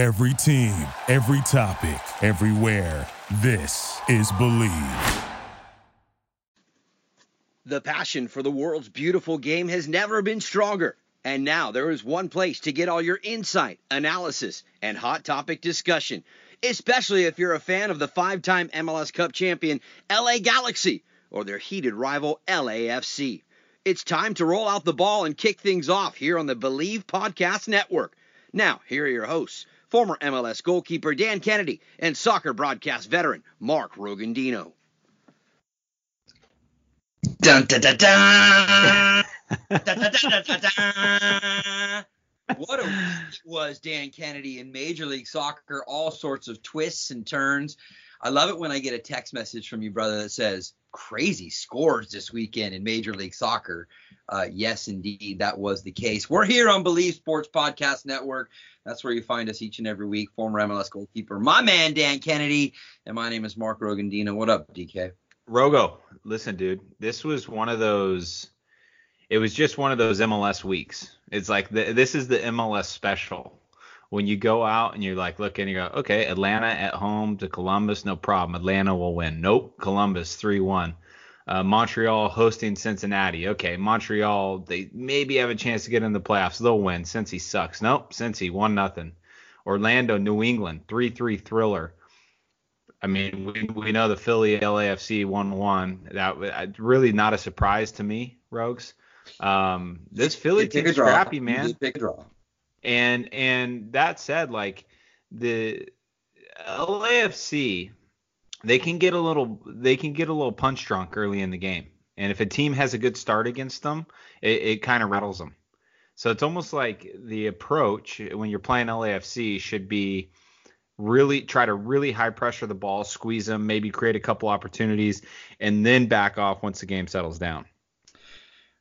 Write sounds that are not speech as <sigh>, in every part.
Every team, every topic, everywhere. This is Believe. The passion for the world's beautiful game has never been stronger. And now there is one place to get all your insight, analysis, and hot topic discussion, especially if you're a fan of the five time MLS Cup champion LA Galaxy or their heated rival LAFC. It's time to roll out the ball and kick things off here on the Believe Podcast Network. Now, here are your hosts, former MLS goalkeeper Dan Kennedy and soccer broadcast veteran Mark Rogondino. <laughs> Dun, dun, dun, dun. What a week was, Dan Kennedy, in Major League Soccer. All sorts of twists and turns. I love it when I get a text message from you, brother, that says, crazy scores this weekend in Major League Soccer. Uh, yes, indeed, that was the case. We're here on Believe Sports Podcast Network. That's where you find us each and every week. Former MLS goalkeeper, my man, Dan Kennedy. And my name is Mark Rogondino. What up, DK? Rogo, listen, dude, this was one of those. It was just one of those MLS weeks. It's like the, this is the MLS special. When you go out and you're like, looking, and you go, okay, Atlanta at home to Columbus, no problem. Atlanta will win. Nope, Columbus 3 1. Uh, Montreal hosting Cincinnati. Okay, Montreal, they maybe have a chance to get in the playoffs. They'll win. Cincy sucks. Nope, Cincy, 1 nothing. Orlando, New England, 3 3 thriller. I mean, we, we know the Philly LAFC 1 1. That really not a surprise to me, Rogues. Um, this Philly team's scrappy, man. Pick a draw. And and that said, like the LAFC, they can get a little they can get a little punch drunk early in the game. And if a team has a good start against them, it, it kind of rattles them. So it's almost like the approach when you're playing LAFC should be really try to really high pressure the ball, squeeze them, maybe create a couple opportunities, and then back off once the game settles down.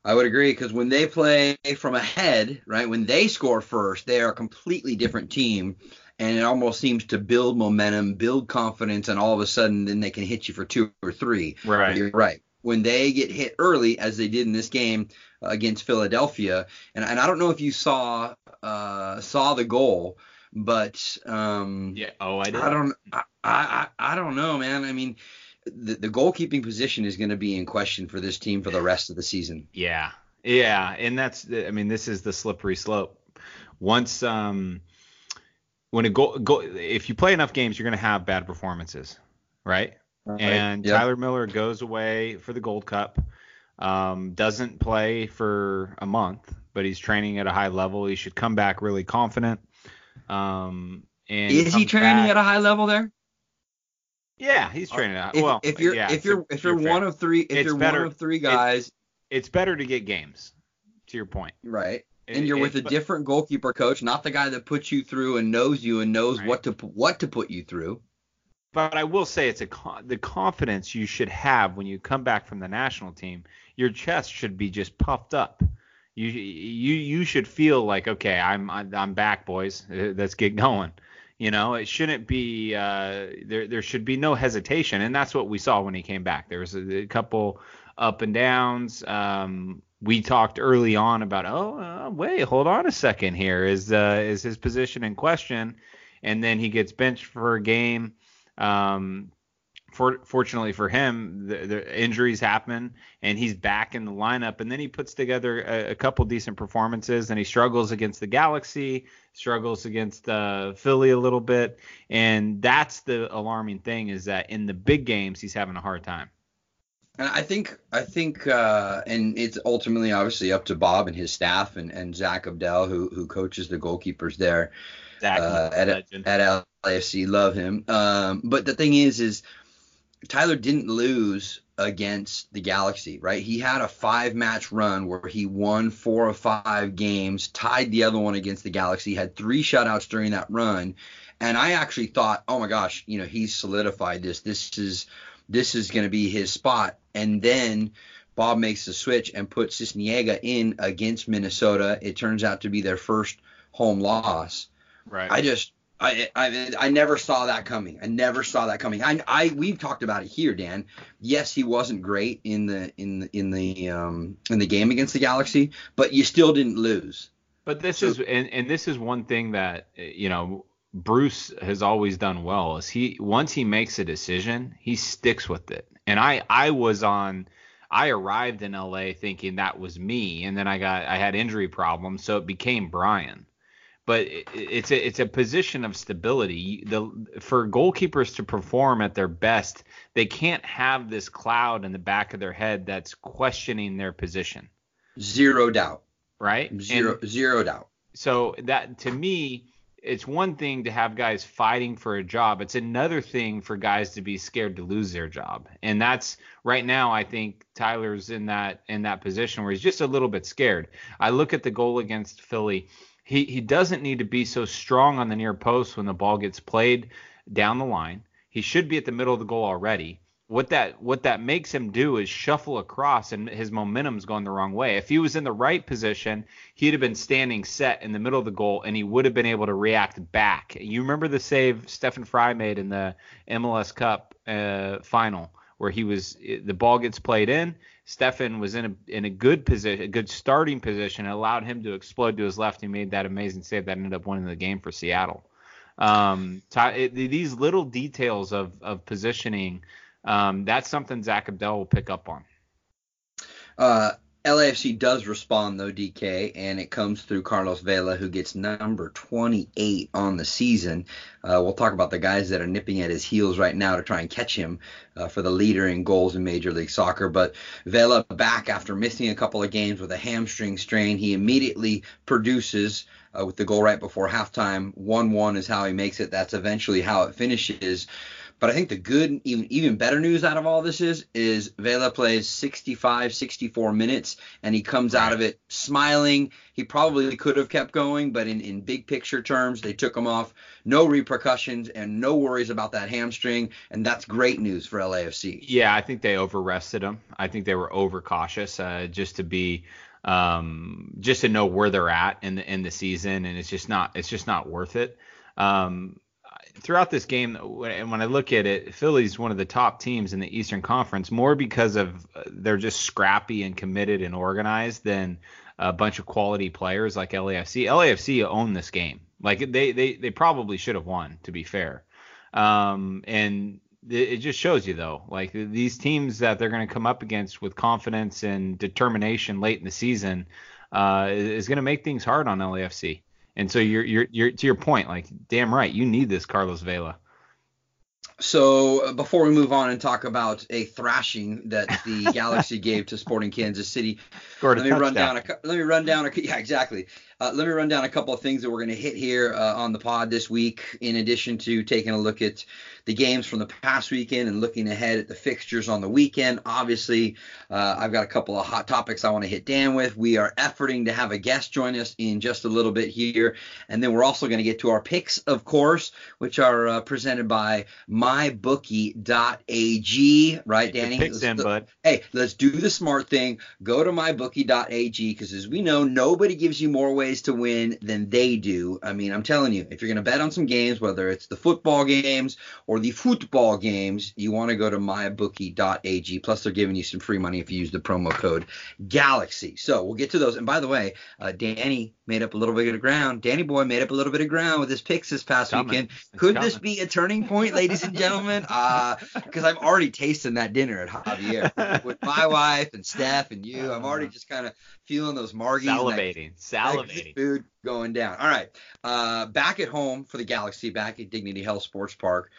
I would agree because when they play from ahead, right, when they score first, they are a completely different team. And it almost seems to build momentum, build confidence, and all of a sudden, then they can hit you for two or three. Right. You're right. When they get hit early, as they did in this game against Philadelphia, and, and I don't know if you saw uh, saw the goal, but um, yeah, oh, I did. I don't, I, I, I don't know, man. I mean, the, the goalkeeping position is going to be in question for this team for the rest of the season. Yeah, yeah, and that's, I mean, this is the slippery slope. Once, um, when a goal, go, if you play enough games, you're going to have bad performances, right? right. And yep. Tyler Miller goes away for the Gold Cup. Um, doesn't play for a month, but he's training at a high level. He should come back really confident. Um, and is he training back, at a high level there? Yeah, he's training out. If, well, if you're yeah, if you're if you're, you're one of three if it's you're better, one of three guys, it's, it's, better to get games. To your point, right? And you're with a different goalkeeper coach, not the guy that puts you through and knows you and knows right. what to what to put you through. But I will say it's a the confidence you should have when you come back from the national team. Your chest should be just puffed up. You you you should feel like okay, I'm I'm back, boys. Uh, let's get going. You know, it shouldn't be uh, there. There should be no hesitation, and that's what we saw when he came back. There was a, a couple up and downs. Um, we talked early on about, oh, uh, wait, hold on a second here. Is uh, is his position in question? And then he gets benched for a game. Um, for, fortunately for him, the, the, injuries happen and he's back in the lineup. And then he puts together a, a, couple decent performances and he struggles against the Galaxy, struggles against uh, Philly a little bit. And that's the alarming thing is that in the big games, he's having a hard time. And I think I think uh, and it's ultimately obviously up to Bob and his staff and, and Zak Abdel who who coaches the goalkeepers there Zach, uh, at at LAFC. Love him. Um, but the thing is is Tyler didn't lose against the Galaxy, right? He had a five match run where he won four or five games, tied the other one against the Galaxy, had three shutouts during that run. And I actually thought, oh my gosh, you know, he's solidified this. This is this is going to be his spot. And then Bob makes the switch and puts Sisniega in against Minnesota. It turns out to be their first home loss. Right. I just I, I I never saw that coming. I never saw that coming. I I we've talked about it here, Dan. Yes, he wasn't great in the in the in the um in the game against the Galaxy, but you still didn't lose. But this so, is and, and this is one thing that you know Bruce has always done well is he once he makes a decision, he sticks with it. And I I was on I arrived in LA thinking that was me and then I got I had injury problems, so it became Brian. But it's a it's a position of stability. The for goalkeepers to perform at their best, they can't have this cloud in the back of their head that's questioning their position. Zero doubt. Right? Zero And zero doubt. so that to me it's one thing to have guys fighting for a job it's another thing for guys to be scared to lose their job and that's right now i think tyler's in that in that position where he's just a little bit scared i look at the goal against philly he he doesn't need to be so strong on the near post when the ball gets played down the line he should be at the middle of the goal already what that what that makes him do is shuffle across and his momentum's going the wrong way. If he was in the right position, he'd have been standing set in the middle of the goal and he would have been able to react back. You remember the save Stefan Frei made in the MLS Cup uh, final where he was the ball gets played in, Stefan was in a in a good position, a good starting position, and allowed him to explode to his left. He made that amazing save that ended up winning the game for Seattle. Um, it, these little details of of positioning um, that's something Zak Abdel will pick up on. Uh, LAFC does respond though, DK, and it comes through Carlos Vela, who gets number 28 on the season. Uh, we'll talk about the guys that are nipping at his heels right now to try and catch him uh, for the leader in goals in Major League Soccer. But Vela back after missing a couple of games with a hamstring strain. He immediately produces uh, with the goal right before halftime. 1-1 is how he makes it. That's eventually how it finishes. But I think the good, even even better news out of all this is, is Vela plays 65, 64 minutes, and he comes out of it smiling. He probably could have kept going, but in, in big picture terms, they took him off. No repercussions and no worries about that hamstring, and that's great news for LAFC. Yeah, I think they over rested him. I think they were overcautious uh, just to be um, just to know where they're at in the in the season, and it's just not it's just not worth it. Um, throughout this game, and when I look at it, Philly's one of the top teams in the Eastern Conference, more because of uh, they're just scrappy and committed and organized than a bunch of quality players like LAFC. LAFC own this game. Like they they they probably should have won, to be fair. Um, and it just shows you though, like these teams that they're going to come up against with confidence and determination late in the season uh, is going to make things hard on LAFC. And so you're you're you're to your point, like damn right, you need this Carlos Vela. So uh, before we move on and talk about a thrashing that the <laughs> Galaxy gave to Sporting Kansas City, let me run down a let me run down a yeah exactly. Uh, let me run down a couple of things that we're going to hit here uh, on the pod this week. In addition to taking a look at the games from the past weekend and looking ahead at the fixtures on the weekend, obviously uh, I've got a couple of hot topics I want to hit Dan with. We are efforting to have a guest join us in just a little bit here, and then we're also going to get to our picks, of course, which are uh, presented by mybookie.ag. Right, Danny? your picks Let's- in, bud. hey, let's do the smart thing. Go to mybookie.ag because as we know, nobody gives you more ways to win than they do. I mean, I'm telling you, if you're going to bet on some games, whether it's the football games or the football games, you want to go to mybookie.ag. Plus, they're giving you some free money if you use the promo code Galaxy. So we'll get to those. And by the way, uh, Danny made up a little bit of ground. Danny boy made up a little bit of ground with his picks this past Coming. weekend. It's Could this be a turning point, ladies and gentlemen? <laughs> Because I'm already tasting that dinner at Javier <laughs> with my wife and Steph and you. I'm already just kind of feeling those margies. and that- Salivating, food going down. All right. Uh, back at home for the Galaxy, back at Dignity Health Sports Park.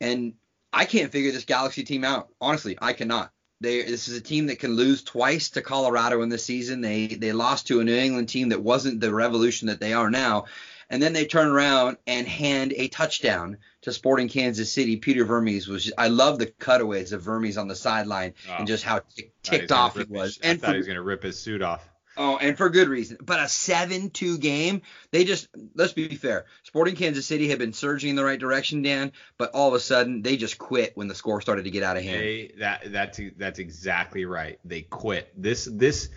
And I can't figure this Galaxy team out. Honestly, I cannot. They, this is a team that can lose twice to Colorado in the season. They they lost to a New England team that wasn't the revolution that they are now. And then they turn around and hand a touchdown to Sporting Kansas City. Peter Vermes was I love the cutaways of Vermes on the sideline Oh. and just how tick, Thought he was ticked off he his- was. I And thought for he was going to rip his suit off. Oh, and for good reason. But a 7 2 game, they just, let's be fair. Sporting Kansas City had been surging in the right direction, Dan, but all of a sudden they just quit when the score started to get out of hand. They, that that's that's exactly right. They quit. This this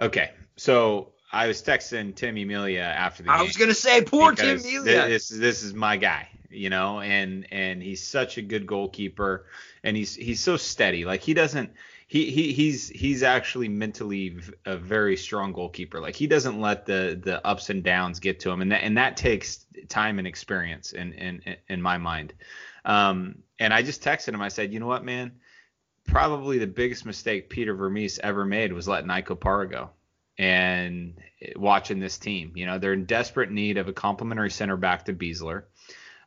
okay. So I was texting Tim Melia after the game. I was going to say, poor Tim Melia. This this is my guy, you know, and and he's such a good goalkeeper, and he's he's so steady. Like he doesn't he, he he's he's actually mentally a very strong goalkeeper. Like he doesn't let the the ups and downs get to him, and that and that takes time and experience in in in my mind. Um, and I just texted him. I said, you know what, man, probably the biggest mistake Peter Vermes ever made was letting Ike Opara go and watching this team. You know, they're in desperate need of a complementary center back to Besler.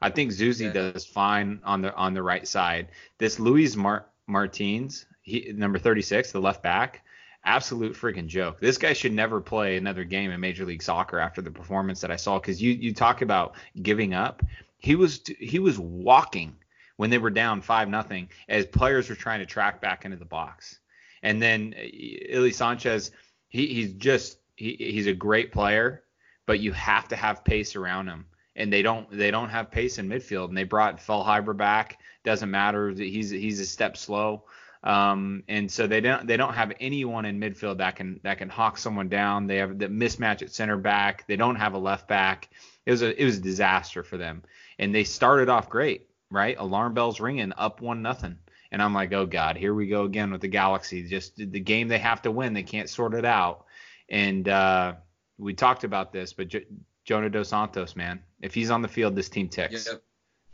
I think Zusi yeah. does fine on the on the right side. This Luis Mar- Martins, he, number 36, the left back, absolute freaking joke. This guy should never play another game in Major League Soccer after the performance that I saw. Because you you talk about giving up, he was he was walking when they were down five nothing as players were trying to track back into the box. And then uh, Ilie Sanchez, he, he's just he, he's a great player, but you have to have pace around him. And they don't they don't have pace in midfield. And they brought Feilhaber back. Doesn't matter. He's he's a step slow. Um, and so they don't they don't have anyone in midfield that can that can hawk someone down. They have the mismatch at center back. They don't have a left back. It was a it was a disaster for them. And they started off great, right? Alarm bells ringing, up one nothing. And I'm like, oh god, here we go again with the Galaxy. Just the game they have to win, they can't sort it out. And uh, we talked about this, but J- Jonah Dos Santos, man, if he's on the field, this team ticks. Yep.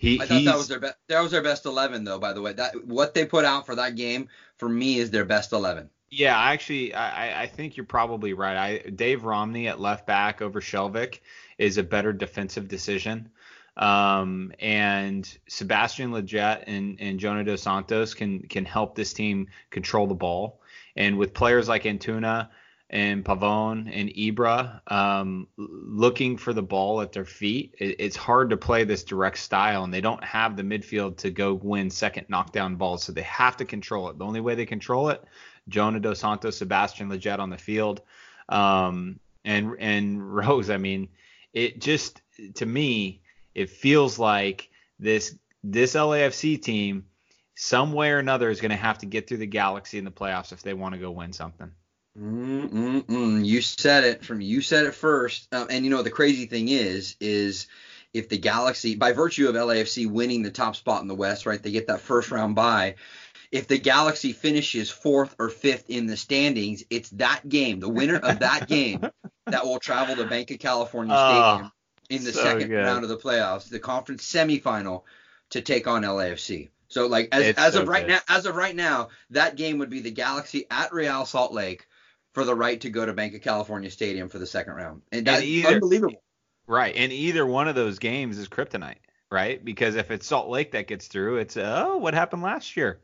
He, I thought that was their best. That was their best eleven, though. By the way, that what they put out for that game for me is their best eleven. Yeah, I actually, I, I think you're probably right. I, Dave Romney at left back over Skjelvik is a better defensive decision. Um, and Sebastian Lletget and, and Jonah Dos Santos can can help this team control the ball. And with players like Antuna and Pavone and Ibra um, looking for the ball at their feet. It, it's hard to play this direct style, and they don't have the midfield to go win second knockdown balls, so they have to control it. The only way they control it, Jonah Dos Santos, Sebastian Lletget on the field, um, and and <laughs> Rose. I mean, it just to me, it feels like this this LAFC team, some way or another, is going to have to get through the Galaxy in the playoffs if they want to go win something. Mm-mm-mm. You said it from you said it first. Um, and you know the crazy thing is is if the Galaxy by virtue of LAFC winning the top spot in the West, right? They get that first round bye. If the Galaxy finishes fourth or fifth in the standings, it's that game, the winner of that <laughs> game, that will travel to Banc of California ah, Stadium in the so second good. round of the playoffs, the conference semifinal, to take on LAFC. So like as, as so of right good. now, as of right now, that game would be the Galaxy at Real Salt Lake for the right to go to Banc of California Stadium for the second round. And that's either, unbelievable. Right. And either one of those games is kryptonite, right? Because if it's Salt Lake that gets through, it's oh, what happened last year?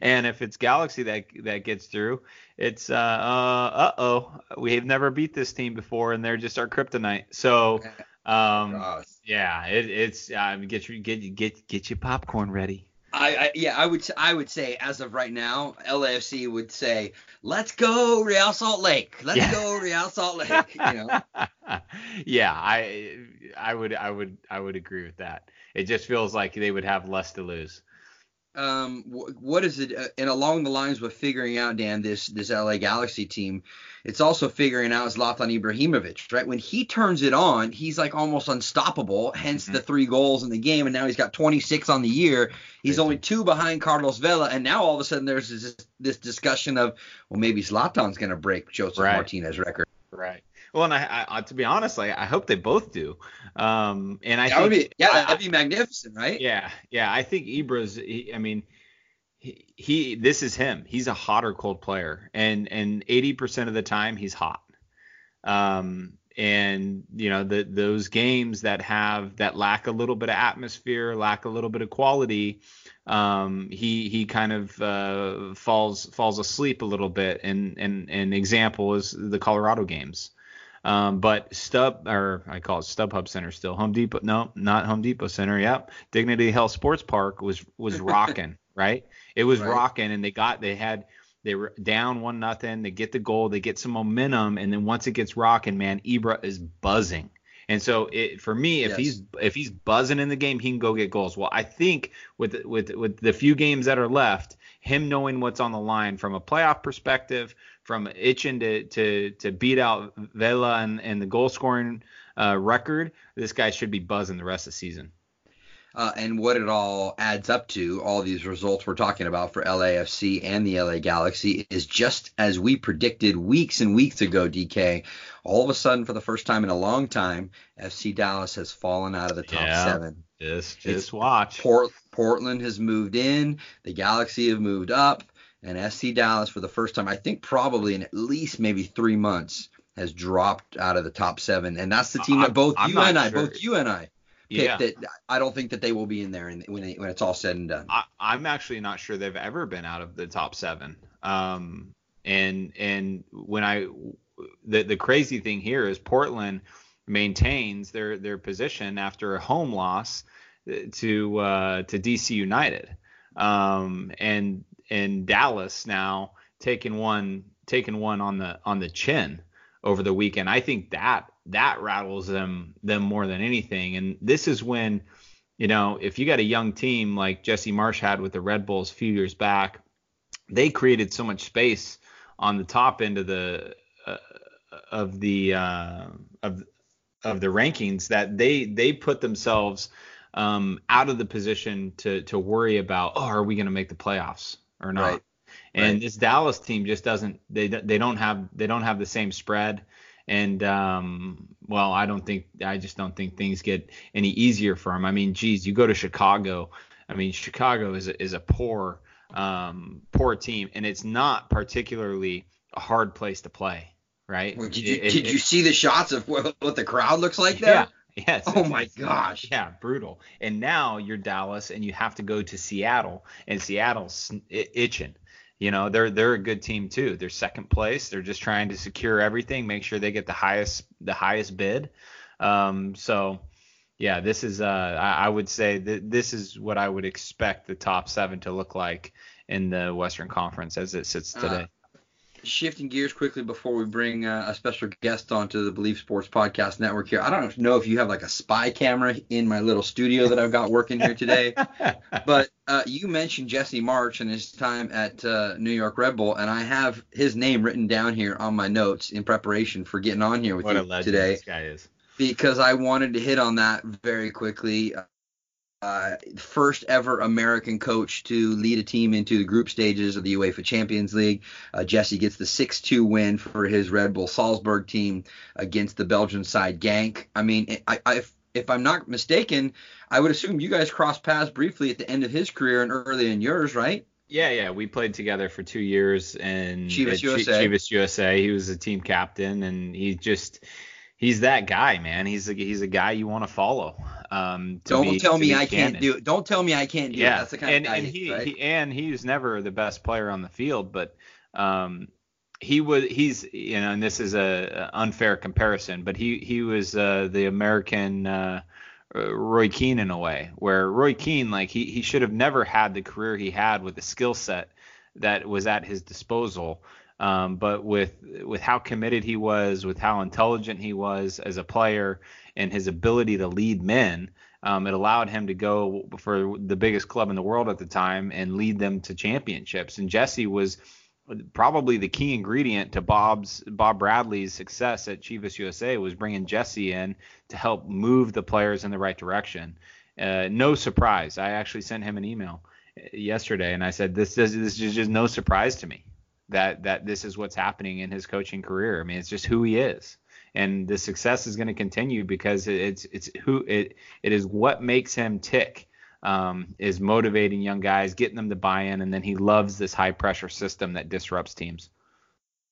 And if it's Galaxy that that gets through, it's uh uh oh, we have never beat this team before and they're just our kryptonite. So <laughs> um yeah, it, it's um, get your get get get your popcorn ready. I, I, yeah, I would I would say as of right now, LAFC would say, "Let's go Real Salt Lake. Let's yeah. go Real Salt <laughs> Lake." You know. yeah, I I would I would I would agree with that. It just feels like they would have less to lose um, what is it? Uh, and along the lines with figuring out, Dan, this this LA Galaxy team, it's also figuring out Zlatan Ibrahimovic, right? When he turns it on, he's like almost unstoppable. Hence mm-hmm. the three goals in the game, and now he's got 26 on the year. He's only two behind Carlos Vela, and now all of a sudden there's this, this discussion of, well, maybe Zlatan's going to break Josef right. Martinez record. Right. Well, and I, I, to be honest, like, I hope they both do. Um, and I that think, would be, yeah, that'd be magnificent, right? Yeah, yeah. I think Ibra's. He, I mean, he, he, this is him. He's a hot or cold player, and and 80% of the time he's hot. Um, and you know the those games that have that lack a little bit of atmosphere, lack a little bit of quality. Um, he he kind of uh, falls falls asleep a little bit. And and an example is the Colorado games. Um, but Stub or I call it StubHub Center still. Home Depot, no, not Home Depot Center. Yep, Dignity Health Sports Park was was <laughs> rocking, right? It was right. rocking, and they got they had they were down one nothing. They get the goal, they get some momentum, and then once it gets rocking, man, Ibra is buzzing. And so it, for me, if yes. he's if he's buzzing in the game, he can go get goals. Well, I think with with with the few games that are left, him knowing what's on the line from a playoff perspective, from itching to to to beat out Vela and, and the goal scoring uh, record, this guy should be buzzing the rest of the season. uh, and what it all adds up to, all these results we're talking about for LAFC and the LA Galaxy, is just as we predicted weeks and weeks ago, DK. All of a sudden, for the first time in a long time, FC Dallas has fallen out of the top Yeah. seven. Just It's just watch. Port, Portland has moved in, the Galaxy have moved up, and FC Dallas, for the first time, I think probably in at least maybe three months, has dropped out of the top seven. And that's the team that both I'm you and I, sure. both you and I picked Yeah. that I don't think that they will be in there when, it, when it's all said and done. I, I'm actually not sure they've ever been out of the top seven. Um, and and when I the the crazy thing here is Portland maintains their their position after a home loss to uh, to DC United. Um, and and Dallas now taking one taking one on the on the chin over the weekend. I think that that rattles them them more than anything. And this is when you know, if you got a young team like Jesse Marsch had with the Red Bulls a few years back, they created so much space on the top end of the uh, of the uh, of of the rankings that they they put themselves um, out of the position to to worry about oh are we going to make the playoffs or not Right. and Right. this Dallas team just doesn't they they don't have they don't have the same spread and um well I don't think I just don't think things get any easier for them I mean geez you go to Chicago I mean Chicago is a, is a poor um poor team and it's not particularly a hard place to play right Well, did you It- it- you see the shots of what, <laughs> what the crowd looks like there? yeah <laughs> yes Oh my gosh. yeah, brutal. And now you're Dallas, and you have to go to Seattle, and Seattle's itching. You know, they're they're a good team too. They're second place. They're just trying to secure everything, make sure they get the highest the highest bid. Um, so yeah, this is uh, I, I would say that this is what I would expect the top seven to look like in the Western Conference as it sits Uh, today. Shifting gears quickly before we bring uh, a special guest onto the Believe Sports Podcast Network here. I don't know if you have like a spy camera in my little studio that I've got working here today, <laughs> but uh, you mentioned Jesse Marsch and his time at uh, New York Red Bull, and I have his name written down here on my notes in preparation for getting on here with what you legend today this guy is. because I wanted to hit on that very quickly. Uh, first ever American coach to lead a team into the group stages of the UEFA Champions League. Uh, Jesse gets the 6-2 win for his Red Bull Salzburg team against the Belgian side Genk. I mean, I, I, if, if I'm not mistaken, I would assume you guys crossed paths briefly at the end of his career and early in yours, right? Yeah, yeah, we played together for two years and Chivas USA. Chivas USA. He was a team captain, and he just he's that guy, man. He's a, he's a guy you want to follow. Um, to Don't be- tell me I can't do it. Don't tell me I can't do it. Yeah, That's the kind and of guy and he he, right? he and he's never the best player on the field, but um, he was he's you know, and this is a, a unfair comparison, but he he was uh, the American. Uh, uh, Roy Keane in a way, where Roy Keane, like he, he should have never had the career he had with the skill set that was at his disposal. Um, but with with how committed he was, with how intelligent he was as a player, and his ability to lead men, um, it allowed him to go for the biggest club in the world at the time and lead them to championships. And Jesse was probably the key ingredient to Bob's Bob Bradley's success at Chivas USA was bringing Jesse in to help move the players in the right direction. Uh, no surprise. I actually sent him an email yesterday and I said this is this is just no surprise to me that that this is what's happening in his coaching career. I mean, it's just who he is. And the success is going to continue because it- it's it's who it it is what makes him tick um, is motivating young guys, getting them to buy in, and then he loves this high pressure system that disrupts teams.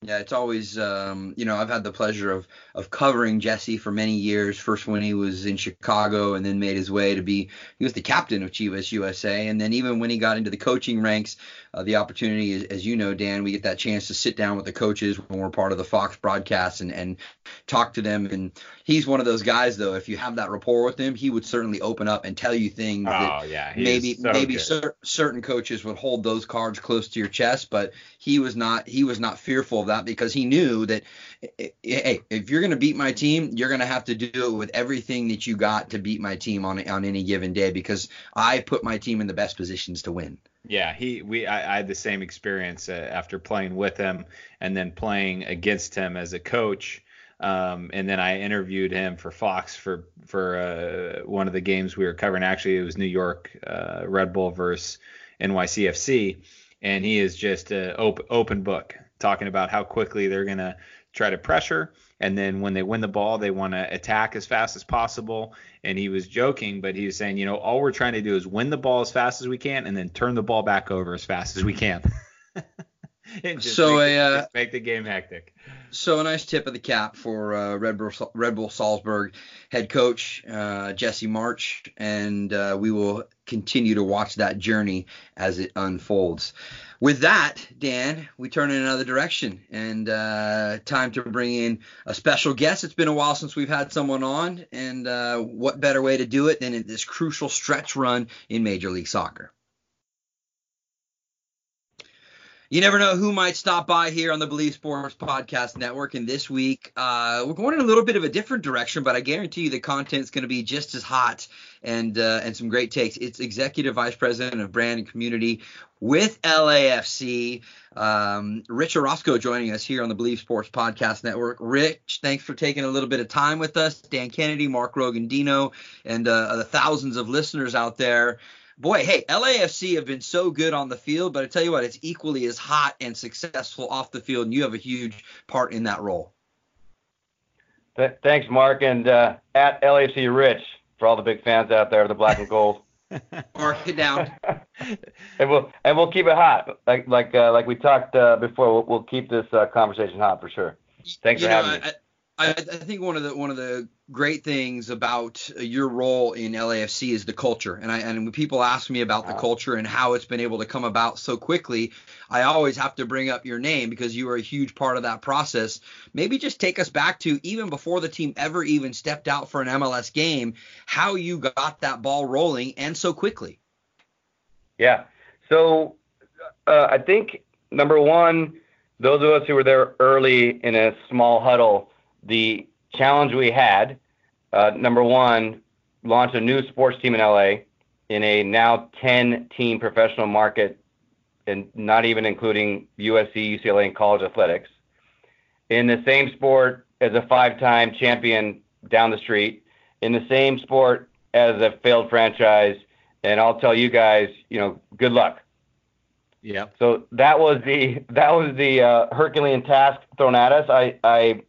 Yeah, it's always um, you know, I've had the pleasure of of covering Jesse for many years. First when he was in Chicago and then made his way to be he was the captain of Chivas USA and then even when he got into the coaching ranks, uh, the opportunity as, as you know, Dan, we get that chance to sit down with the coaches when we're part of the Fox broadcast and and talk to them and he's one of those guys though, if you have that rapport with him, he would certainly open up and tell you things that Oh yeah, maybe maybe cer- certain coaches would hold those cards close to your chest, but he was not he was not fearful of that because he knew that eh, eh, hey, if you're going to beat my team, you're going to have to do it with everything that you got to beat my team on on any given day because I put my team in the best positions to win. Yeah, he we I, I had the same experience uh, after playing with him and then playing against him as a coach. Um, and then I interviewed him for Fox for for uh, one of the games we were covering. Actually, it was New York uh, Red Bull versus NYCFC, and he is just an open open book talking about how quickly they're gonna try to pressure, and then when they win the ball, they want to attack as fast as possible. And he was joking, but he was saying, you know, all we're trying to do is win the ball as fast as we can, and then turn the ball back over as fast as we can. <laughs> <laughs> so make, a, uh, make the game hectic. So a nice tip of the cap for uh, Red Bull Red Bull Salzburg head coach uh, Jesse Marsch, and uh, we will continue to watch that journey as it unfolds. With that, Dan, we turn in another direction, and uh, time to bring in a special guest. It's been a while since we've had someone on, and uh, what better way to do it than in this crucial stretch run in Major League Soccer? You never know who might stop by here on the Believe Sports Podcast Network. And this week, uh, we're going in a little bit of a different direction, but I guarantee you the content's going to be just as hot and uh, and some great takes. It's Executive Vice President of Brand and Community with LAFC, um, Rich Orozco, joining us here on the Believe Sports Podcast Network. Rich, thanks for taking a little bit of time with us. Dan Kennedy, Mark Rogondino, and uh, the thousands of listeners out there boy, hey, LAFC have been so good on the field, but I tell you what, it's equally as hot and successful off the field, and you have a huge part in that role. Th- thanks, Mark, and uh, at LAFC Rich for all the big fans out there, the black and gold. <laughs> Mark it down. <laughs> and we'll and we'll keep it hot, like like uh, like we talked uh, before. We'll, we'll keep this uh, conversation hot for sure. Thanks you for know, having me. I, I think one of the one of the great things about your role in LAFC is the culture. And I and when people ask me about the culture and how it's been able to come about so quickly, I always have to bring up your name because you are a huge part of that process. Maybe just take us back to even before the team ever even stepped out for an MLS game, how you got that ball rolling and so quickly. Yeah. So uh, I think number one, those of us who were there early in a small huddle, the challenge we had, uh, number one, launch a new sports team in LA in a now 10 team professional market, and not even including USC, UCLA, and college athletics. In the same sport as a five time champion down the street, in the same sport as a failed franchise. And I'll tell you guys, you know, good luck. Yeah. So that was the <laughs> that was the uh, Herculean task thrown at us. I I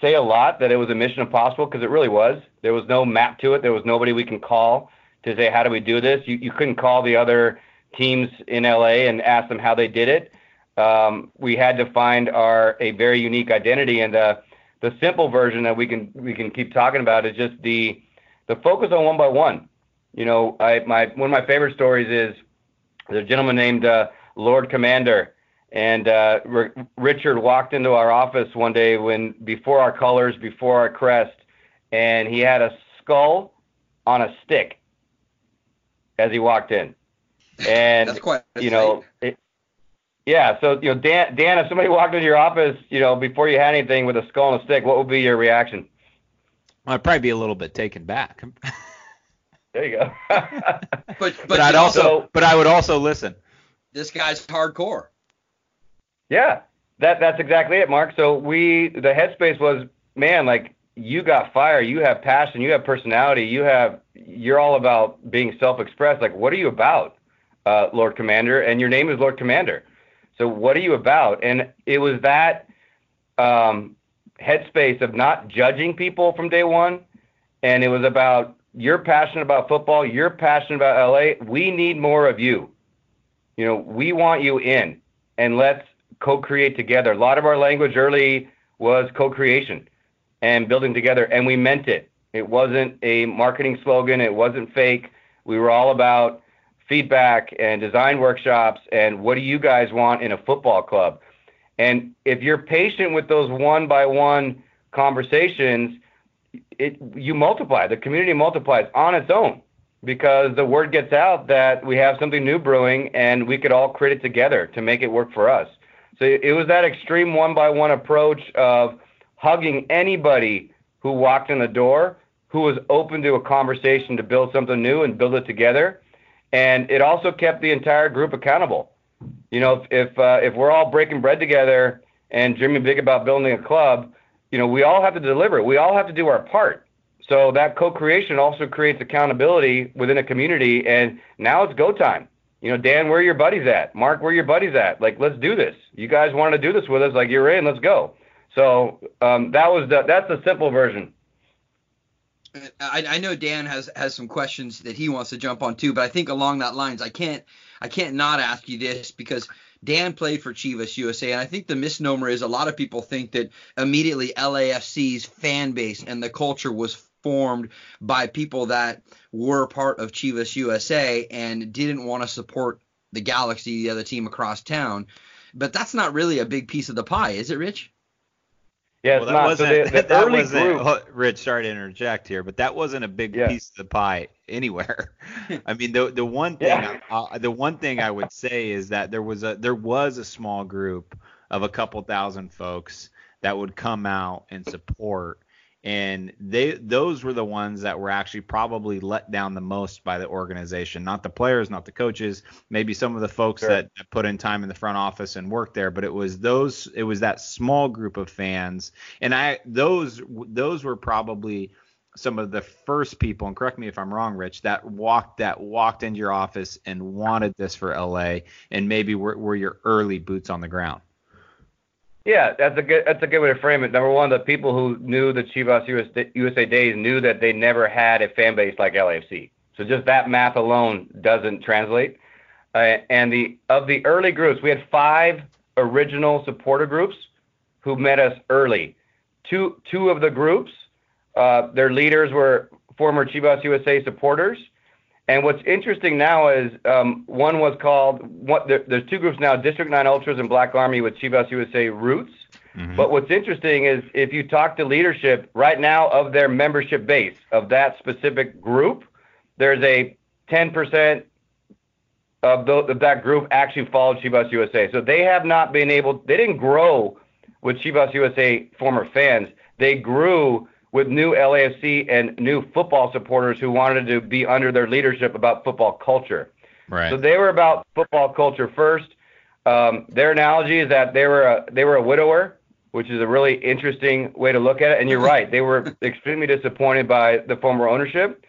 say a lot that it was a mission impossible because it really was. There was no map to it. There was nobody we can call to say how do we do this. You you couldn't call the other teams in LA and ask them how they did it. Um, we had to find our a very unique identity and uh, the simple version that we can we can keep talking about is just the the focus on one by one. You know, I my one of my favorite stories is there's a gentleman named uh, Lord Commander and uh, R- Richard walked into our office one day when before our colors, before our crest, and he had a skull on a stick as he walked in. And That's quite you know, it, yeah. So you know, Dan, Dan, if somebody walked into your office, you know, before you had anything with a skull and a stick, what would be your reaction? I'd probably be a little bit taken back. <laughs> There you go. <laughs> but but, but I'd also, also- but I would also listen. this guy's hardcore. Yeah, that that's exactly it, Mark. So we the headspace was, man, like you got fire, you have passion, you have personality, you have you're all about being self-expressed. Like, what are you about, uh, Lord Commander? And your name is Lord Commander. So what are you about? And it was that um, headspace of not judging people from day one, and it was about you're passionate about football, you're passionate about LA. We need more of you. You know, we want you in, and let's co-create together. A lot of our language early was co-creation and building together, and we meant it. It wasn't a marketing slogan. It wasn't fake. We were all about feedback and design workshops and what do you guys want in a football club? And if you're patient with those one by one conversations, it you multiply. The community multiplies on its own because the word gets out that we have something new brewing and we could all create it together to make it work for us. So it was that extreme one by one approach of hugging anybody who walked in the door who was open to a conversation to build something new and build it together. And it also kept the entire group accountable. You know, if if, uh, if we're all breaking bread together and dreaming big about building a club, you know, we all have to deliver. We all have to do our part. So that co-creation also creates accountability within a community. And now it's go time. You know, Dan, where are your buddies at? Mark, where are your buddies at? Like, let's do this. You guys want to do this with us? Like, you're in. Let's go. So um, that was the that's the simple version. I, I know Dan has has some questions that he wants to jump on too, but I think along that lines, I can't I can't not ask you this because Dan played for Chivas USA, and I think the misnomer is a lot of people think that immediately LAFC's fan base and the culture was formed by people that were part of Chivas USA and didn't want to support the Galaxy, the other team across town. But that's not really a big piece of the pie, is it, Rich? Yeah, well, that not. wasn't, so the, the that wasn't group, Rich. Sorry to interject here, but that wasn't a big Yeah. piece of the pie anywhere. <laughs> I mean, the the one thing Yeah. uh, the one thing I would say is that there was a there was a small group of a couple thousand folks that would come out and support and they those were the ones that were actually probably let down the most by the organization. Not the players not the coaches maybe some of the folks Sure. that put in time in the front office and worked there but it was those it was that small group of fans. And i those those were probably some of the first people and correct me if i'm wrong rich that walked that walked into your office and wanted this for la and maybe were, were your early boots on the ground Yeah, that's a good that's a good way to frame it. Number one, the people who knew the Chivas USA, days knew that they never had a fan base like LAFC. So just that math alone doesn't translate. Uh, and the of the early groups, we had five original supporter groups who met us early. Two two of the groups, uh, their leaders were former Chivas USA supporters. And what's interesting now is um, one was called what there, there's two groups now: District Nine Ultras and Black Army with Chivas USA roots. But what's interesting is if you talk to leadership right now of their membership base of that specific group, there's a 10% of, tho- of that group actually followed Chivas USA. So they have not been able, they didn't grow with Chivas USA former fans. They grew with new LAFC and new football supporters who wanted to be under their leadership about football culture. right So they were about football culture first. Um, their analogy is that they were a, they were a widower, which is a really interesting way to look at it. And you're right, they were <laughs> extremely disappointed by the former ownership.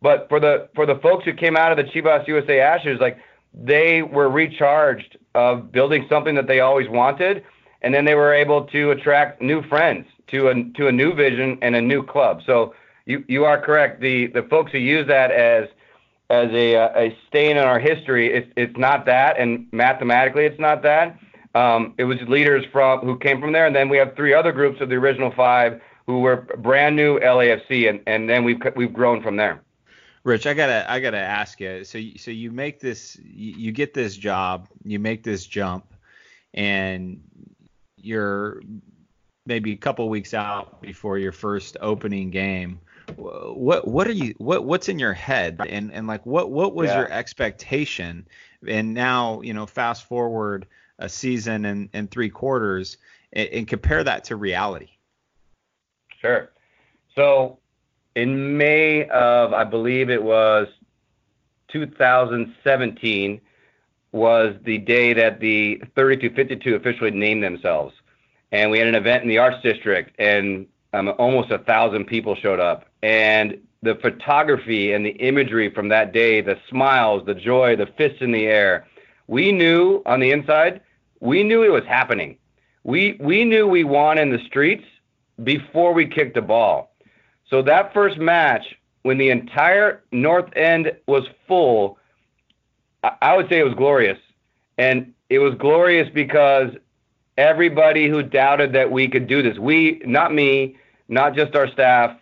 But for the for the folks who came out of the Chivas USA Ashes, like they were recharged of building something that they always wanted, and then they were able to attract new friends to a to a new vision and a new club. So you you are correct. The the folks who use that as as a, a stain in our history. It's, it's not that, and mathematically, it's not that. Um, it was leaders from who came from there, and then we have three other groups of the original five who were brand new LAFC, and, and then we've we've grown from there. Rich, I gotta I gotta ask you. So you- so you make this you, you get this job, you make this jump, and you're maybe a couple weeks out before your first opening game. What what are you what what's in your head and and like what what was Yeah. your expectation? And now you know fast forward a season and, and three quarters and, and compare that to reality. Sure. So in May of, I believe it was 2017, was the day that the 3252 officially named themselves. And we had an event in the Arts District, and um, almost a thousand people showed up. And the photography and the imagery from that day, the smiles, the joy, the fists in the air, we knew on the inside, we knew it was happening. We we knew we won in the streets before we kicked the ball. So that first match, when the entire north end was full, I, I would say it was glorious. And it was glorious because everybody who doubted that we could do this, we, not me, not just our staff,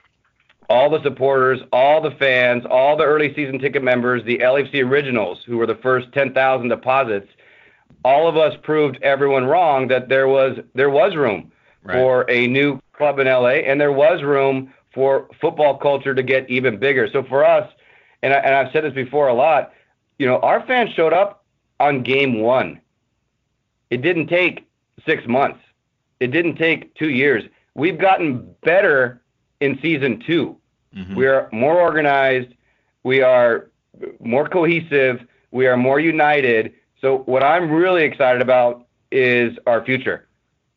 all the supporters, all the fans, all the early season ticket members, the LFC originals who were the first 10,000 deposits, all of us proved everyone wrong that there was there was room Right. for a new club in LA and there was room for football culture to get even bigger. So for us, and, I, and I've said this before a lot, you know, our fans showed up on game one. It didn't take six months. It didn't take two years. We've gotten better in season 2 Mhm. We are more organized. We are more cohesive. We are more united. So what I'm really excited about is our future.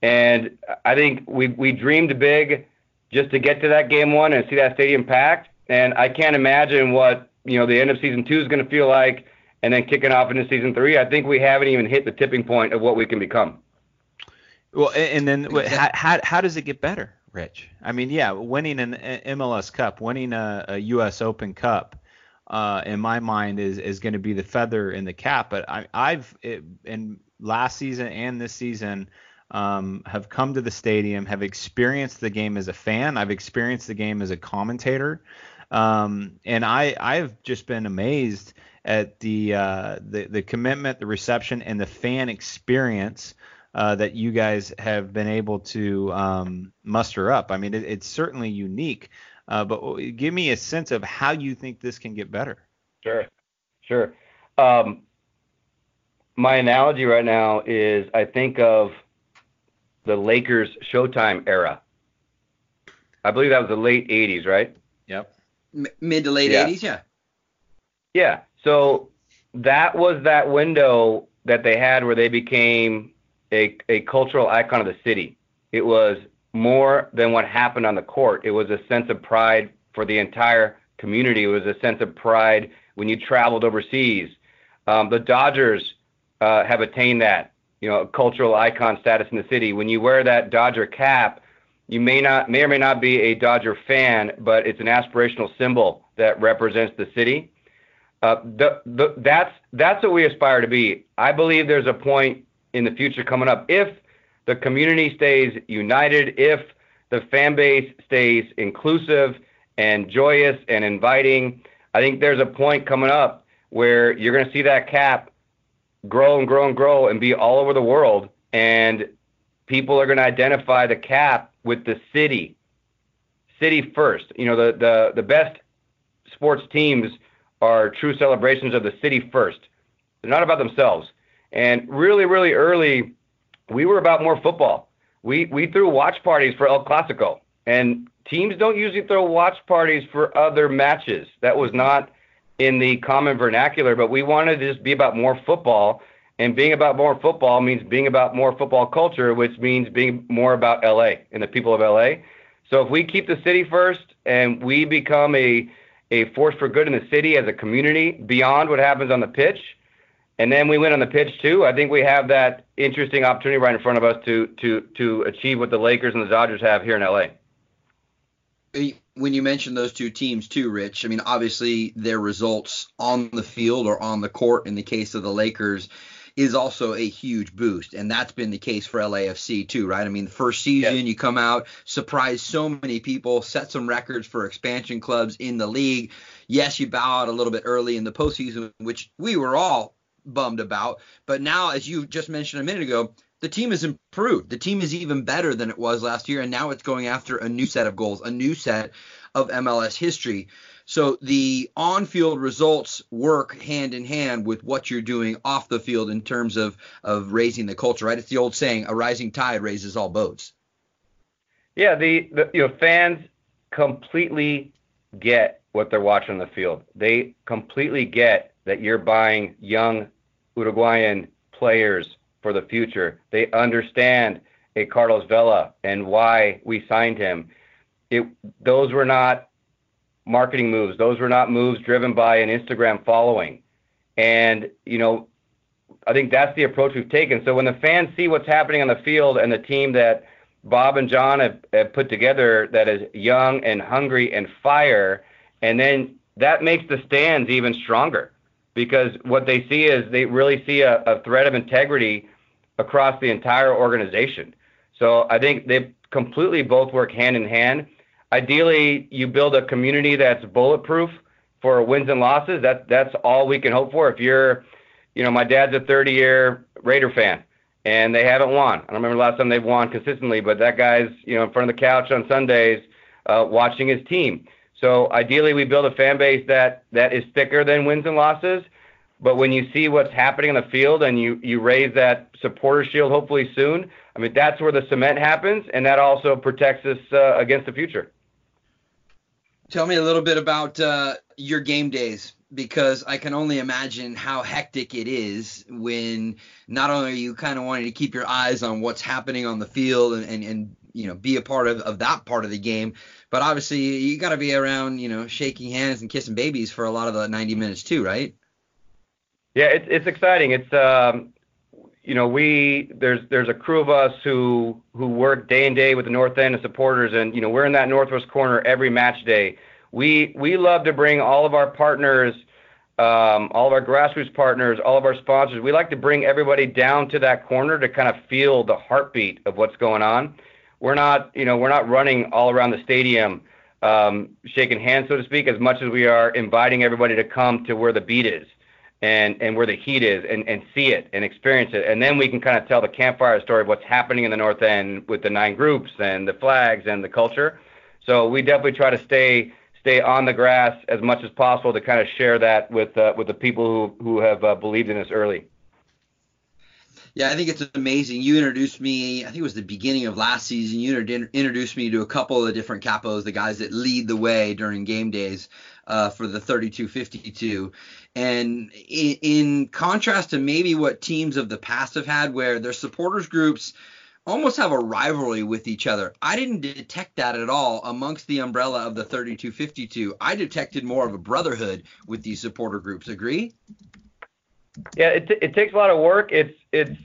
And I think we we dreamed big just to get to that game one and see that stadium packed. And I can't imagine what you know the end of season two is going to feel like, and then kicking off into season three. I think we haven't even hit the tipping point of what we can become. Well, and then how, how, how does it get better, Rich? I mean, yeah, winning an MLS Cup, winning a, a U.S. Open Cup, uh, in my mind is is going to be the feather in the cap. But I, I've it, in last season and this season. Um, have come to the stadium, have experienced the game as a fan. I've experienced the game as a commentator, um, and I I've just been amazed at the uh, the the commitment, the reception, and the fan experience uh, that you guys have been able to um, muster up. I mean, it, it's certainly unique, uh, but give me a sense of how you think this can get better. Sure, sure. Um, my analogy right now is I think of the Lakers Showtime era. I believe that was the late 80s, right? Yep. M- mid to late yeah. 80s, yeah. Yeah. So that was that window that they had where they became a, a cultural icon of the city. It was more than what happened on the court. It was a sense of pride for the entire community. It was a sense of pride when you traveled overseas. Um, the Dodgers uh, have attained that, you know, cultural icon status in the city. When you wear that Dodger cap, you may not, may or may not be a Dodger fan, but it's an aspirational symbol that represents the city. Uh, the, the, that's that's what we aspire to be. I believe there's a point in the future coming up. If the community stays united, if the fan base stays inclusive and joyous and inviting, I think there's a point coming up where you're going to see that cap grow and grow and grow and be all over the world. And people are going to identify the cap with the city. City first. You know, the, the, the best sports teams are true celebrations of the city first. They're not about themselves. And really, really early, we were about more football. We we threw watch parties for El Clasico, and teams don't usually throw watch parties for other matches. That was not in the common vernacular, but we wanted to just be about more football. And being about more football means being about more football culture, which means being more about LA and the people of LA. So if we keep the city first and we become a a force for good in the city as a community beyond what happens on the pitch, and then we win on the pitch too. I think we have that interesting opportunity right in front of us to to to achieve what the Lakers and the Dodgers have here in LA. When you mention those two teams too, Rich, I mean obviously their results on the field or on the court in the case of the Lakers is also a huge boost, and that's been the case for LAFC too, right? I mean, the first season yes. you come out, surprise so many people, set some records for expansion clubs in the league. Yes, you bow out a little bit early in the postseason, which we were all bummed about. But now, as you just mentioned a minute ago, the team has improved. The team is even better than it was last year, and now it's going after a new set of goals, a new set of MLS history. So the on-field results work hand in hand with what you're doing off the field in terms of of raising the culture, right? It's the old saying, a rising tide raises all boats. Yeah, the, the you know fans completely get what they're watching on the field. They completely get that you're buying young Uruguayan players for the future. They understand a Carlos Vela and why we signed him. It, those were not marketing moves. Those were not moves driven by an Instagram following. And, you know, I think that's the approach we've taken. So when the fans see what's happening on the field and the team that Bob and John have, have put together that is young and hungry and fire, and then that makes the stands even stronger because what they see is they really see a, a threat of integrity across the entire organization. So I think they completely both work hand in hand. Ideally, you build a community that's bulletproof for wins and losses. That that's all we can hope for. If you're, you know, my dad's a 30-year Raider fan, and they haven't won. I don't remember the last time they've won consistently, but that guy's, you know, in front of the couch on Sundays, uh, watching his team. So ideally, we build a fan base that that is thicker than wins and losses. But when you see what's happening in the field and you you raise that supporter shield hopefully soon, I mean that's where the cement happens, and that also protects us uh, against the future. Tell me a little bit about uh, your game days because I can only imagine how hectic it is when not only are you kind of wanting to keep your eyes on what's happening on the field and, and, and you know be a part of, of that part of the game, but obviously you got to be around you know shaking hands and kissing babies for a lot of the 90 minutes too, right? Yeah, it's it's exciting. It's um, you know we there's there's a crew of us who who work day and day with the North End and supporters, and you know we're in that northwest corner every match day we we love to bring all of our partners, um, all of our grassroots partners, all of our sponsors. We like to bring everybody down to that corner to kind of feel the heartbeat of what's going on. We're not, you know, we're not running all around the stadium, um, shaking hands, so to speak, as much as we are inviting everybody to come to where the beat is and and where the heat is and and see it and experience it and then we can kind of tell the campfire story of what's happening in the north end with the nine groups and the flags and the culture so we definitely try to stay stay on the grass as much as possible to kind of share that with uh, with the people who who have uh, believed in us early. Yeah, I think it's amazing. You introduced me, I think it was the beginning of last season. You introduced me to a couple of the different capos, the guys that lead the way during game days uh, for the 32-52. And in, in contrast to maybe what teams of the past have had, where their supporters groups – almost have a rivalry with each other. I didn't detect that at all amongst the umbrella of the 3252. I detected more of a brotherhood with these supporter groups. Agree? Yeah, it, t- it takes a lot of work. It's it's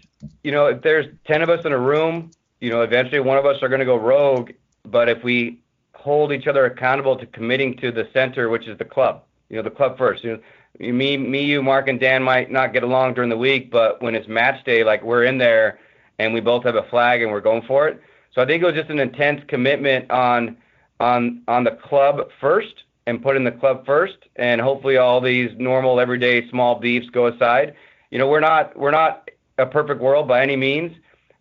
you know if there's 10 of us in a room, you know eventually one of us are going to go rogue. But if we hold each other accountable to committing to the center, which is the club, you know the club first. You know, me, me, you, Mark, and Dan might not get along during the week, but when it's match day, like we're in there and we both have a flag and we're going for it. So I think it was just an intense commitment on on on the club first and putting the club first, and hopefully all these normal everyday small beefs go aside. You know, we're not we're not a perfect world by any means,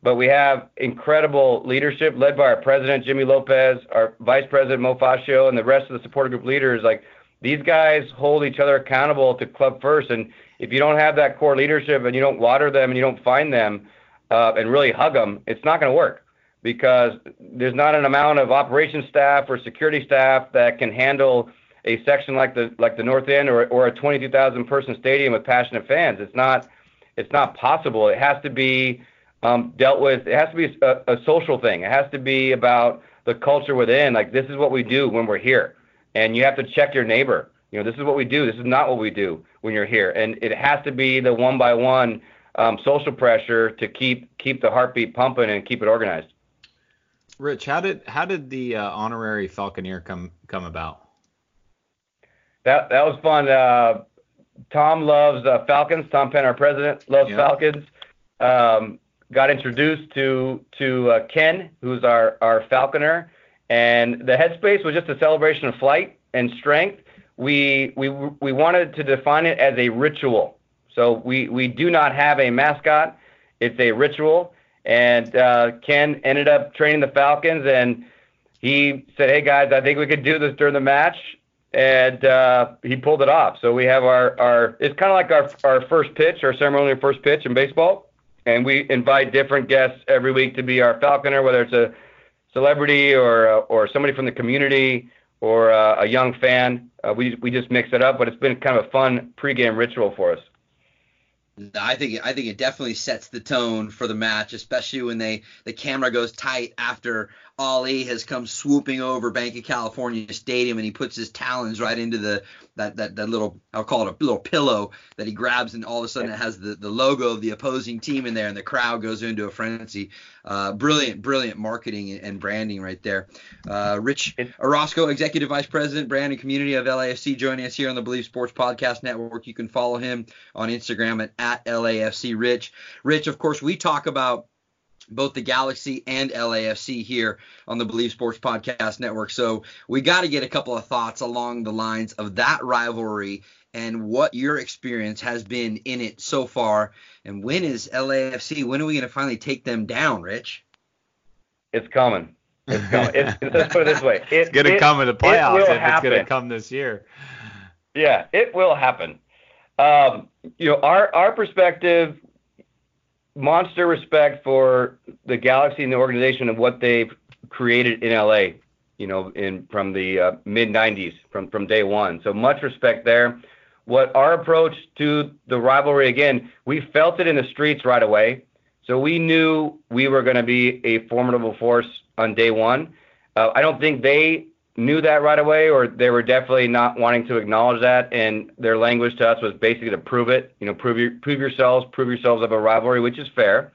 but we have incredible leadership led by our president Jimmy Lopez, our vice president Mo Fascio, and the rest of the support group leaders. Like these guys hold each other accountable to club first, and if you don't have that core leadership and you don't water them and you don't find them, uh, and really hug them, it's not going to work because there's not an amount of operations staff or security staff that can handle a section like the like the North End or, or a 22,000 person stadium with passionate fans. It's not it's not possible. It has to be dealt with. It has to be a, a social thing. It has to be about the culture within. Like this is what we do when we're here, and you have to check your neighbor. You know, this is what we do. This is not what we do when you're here, and it has to be the one by one um, social pressure to keep keep the heartbeat pumping and keep it organized. Rich, how did how did the uh, honorary Falconer come come about? That that was fun. Uh, Tom loves uh, Falcons. Tom Penn, our president, loves yep. Falcons. Um, got introduced to to uh, Ken, who's our our falconer, and the headspace was just a celebration of flight and strength. We we we wanted to define it as a ritual. So we, we do not have a mascot. It's a ritual. And uh, Ken ended up training the Falcons, and he said, "Hey guys, I think we could do this during the match." And uh, he pulled it off. So we have our, our it's kind of like our, our first pitch, our ceremonial first pitch in baseball. And we invite different guests every week to be our falconer, whether it's a celebrity or uh, or somebody from the community or uh, a young fan. Uh, we we just mix it up, but it's been kind of a fun pregame ritual for us. I think I think it definitely sets the tone for the match, especially when they the camera goes tight after Ali has come swooping over Banc of California Stadium and he puts his talons right into the that that, that little I'll call it a little pillow that he grabs and all of a sudden it has the, the logo of the opposing team in there and the crowd goes into a frenzy. Uh, brilliant, brilliant marketing and branding right there. Uh, Rich Orozco, Executive Vice President, Brand and Community of LAFC, joining us here on the Bleav Sports Podcast Network. You can follow him on Instagram at, at LAFC Rich. Rich, of course, we talk about both the Galaxy and LAFC here on the Bleav Sports Podcast Network. So we got to get a couple of thoughts along the lines of that rivalry and what your experience has been in it so far. And when is LAFC? When are we going to finally take them down, Rich? It's coming. It's coming. It's, let's put it this way. It, it's going to come in the playoffs if happen. it's going to come this year. Yeah, it will happen. Um, you know, our our perspective monster respect for the Galaxy and the organization and what they've created in LA. you know, in from the uh, mid 90s, from from day one. So much respect there. What our approach to the rivalry again, we felt it in the streets right away. So we knew we were going to be a formidable force on day one. Uh, I don't think they knew that right away, or they were definitely not wanting to acknowledge that. And their language to us was basically to prove it. You know, prove your, prove yourselves, prove yourselves of a rivalry, which is fair.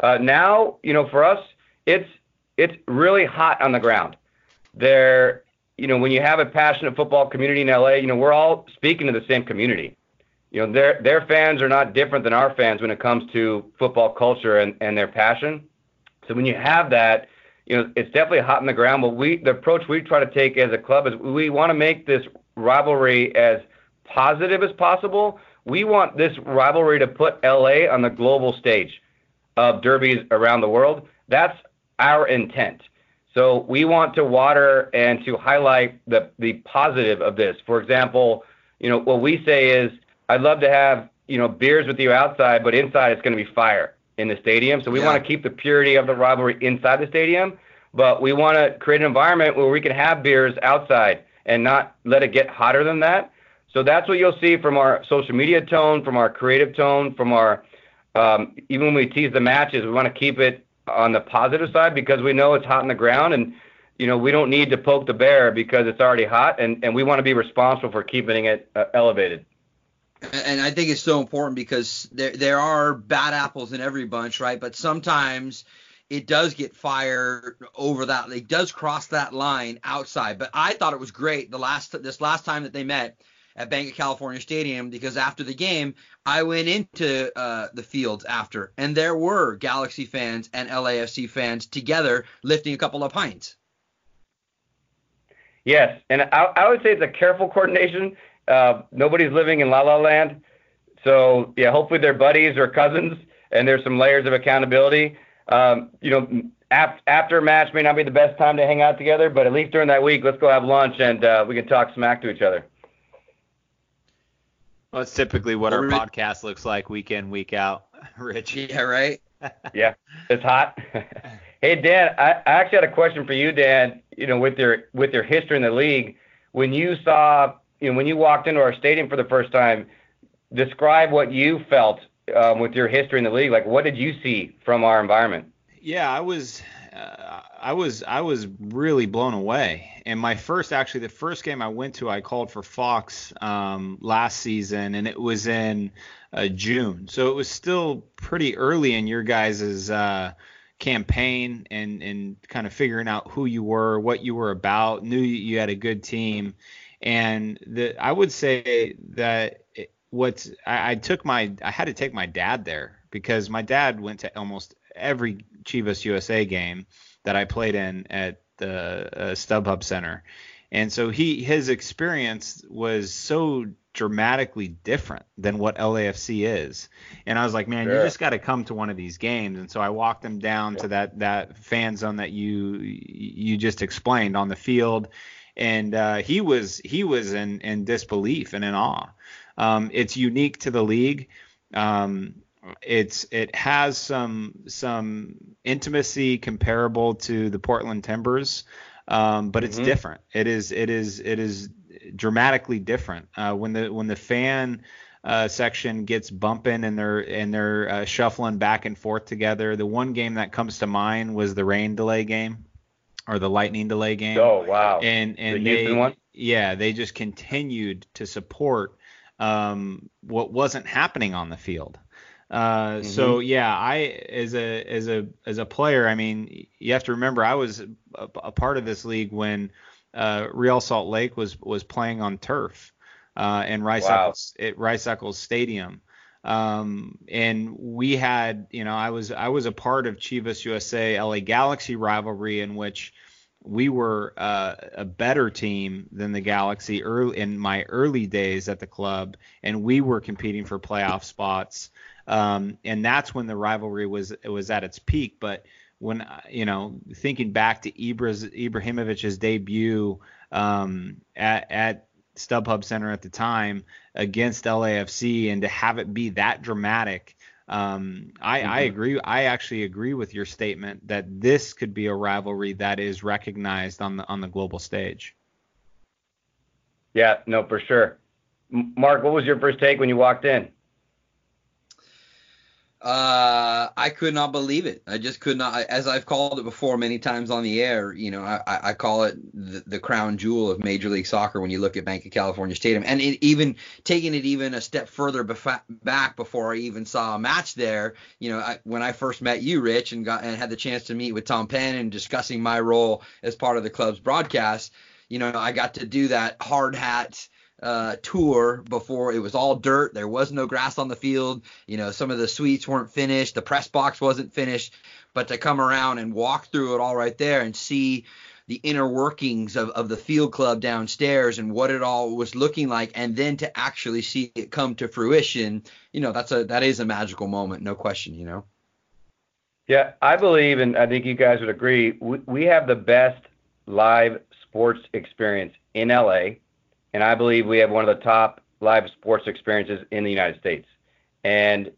Uh, now, you know, for us, it's it's really hot on the ground. There, you know, when you have a passionate football community in LA, you know, we're all speaking to the same community. You know, their their fans are not different than our fans when it comes to football culture and, and their passion. So when you have that, you know, it's definitely hot in the ground. But we, the approach we try to take as a club is we want to make this rivalry as positive as possible. We want this rivalry to put LA on the global stage of derbies around the world. That's our intent. So we want to water and to highlight the the positive of this. For example, you know, what we say is, I'd love to have you know beers with you outside, but inside it's going to be fire in the stadium. So we yeah. want to keep the purity of the rivalry inside the stadium, but we want to create an environment where we can have beers outside and not let it get hotter than that. So that's what you'll see from our social media tone, from our creative tone, from our um, even when we tease the matches, we want to keep it on the positive side because we know it's hot in the ground and you know we don't need to poke the bear because it's already hot and, and we want to be responsible for keeping it uh, elevated and I think it's so important because there there are bad apples in every bunch, right? But sometimes it does get fired over that. It does cross that line outside. But I thought it was great the last this last time that they met at Banc of California Stadium because after the game I went into uh, the fields after and there were Galaxy fans and LAFC fans together lifting a couple of pints. Yes, and I, I would say it's a careful coordination uh, nobody's living in La La Land. So yeah, hopefully they're buddies or cousins, and there's some layers of accountability. Um, you know, after, after a match may not be the best time to hang out together, but at least during that week, let's go have lunch and uh, we can talk smack to each other. Well, that's typically what our podcast looks like week in, week out, <laughs> Rich. Yeah, right. <laughs> yeah, it's hot. <laughs> hey Dan, I, I actually had a question for you, Dan. You know, with your with your history in the league, when you saw you know, when you walked into our stadium for the first time, describe what you felt um, with your history in the league. Like, what did you see from our environment? Yeah, I was, uh, I was, I was really blown away. And my first, actually, the first game I went to, I called for Fox um, last season, and it was in uh, June, so it was still pretty early in your guys's. Uh, campaign and and kind of figuring out who you were, what you were about, knew you had a good team, and the I would say that what I, I, took my I had to take my dad there because my dad went to almost every Chivas USA game that I played in at the uh, StubHub Center, and so he his experience was so dramatically different than what LAFC is. And I was like, man, sure. you just got to come to one of these games. And so I walked him down yeah. to that that fan zone that you you just explained on the field and uh, he was he was in, in disbelief and in awe. Um, it's unique to the league. Um, it's it has some some intimacy comparable to the Portland Timbers, um, but it's mm-hmm. different. It is it is it is dramatically different. Uh, when the when the fan uh, section gets bumping and they're and they're uh, shuffling back and forth together. The one game that comes to mind was the rain delay game or the lightning delay game. Oh wow! And and the they one? yeah they just continued to support um, what wasn't happening on the field. Uh, mm-hmm. So yeah, I as a as a as a player, I mean, you have to remember I was a, a part of this league when uh, Real Salt Lake was was playing on turf uh, in Rice wow. Eccles, at Rice Eccles Stadium. Um, and we had, you know, I was I was a part of Chivas USA LA Galaxy rivalry in which we were uh, a better team than the Galaxy early in my early days at the club, and we were competing for playoff spots. Um, and that's when the rivalry was was at its peak. But when you know, thinking back to Ibra's, Ibrahimovic's debut um, at, at StubHub Center at the time against LAFC, and to have it be that dramatic Um, I, mm-hmm. I agree. I actually agree with your statement that this could be a rivalry that is recognized on the on the global stage. Yeah, no, for sure. Mark, what was your first take when you walked in? Uh, I could not believe it. I just could not. As I've called it before many times on the air, you know, I, I call it the, the, crown jewel of Major League Soccer when you look at Banc of California Stadium, and it, even taking it even a step further befa- back before I even saw a match there. You know, I, when I first met you, Rich, and got and had the chance to meet with Tom Penn and discussing my role as part of the club's broadcast. You know, I got to do that hard hat uh, tour before it was all dirt. There was no grass on the field. You know, some of the suites weren't finished. The press box wasn't finished. But to come around and walk through it all right there and see the inner workings of, of the field club downstairs and what it all was looking like and then to actually see it come to fruition you know that's a that is a magical moment no question you know yeah i believe and i think you guys would agree we, we have the best live sports experience in la and I believe we have one of the top live sports experiences in the United States. And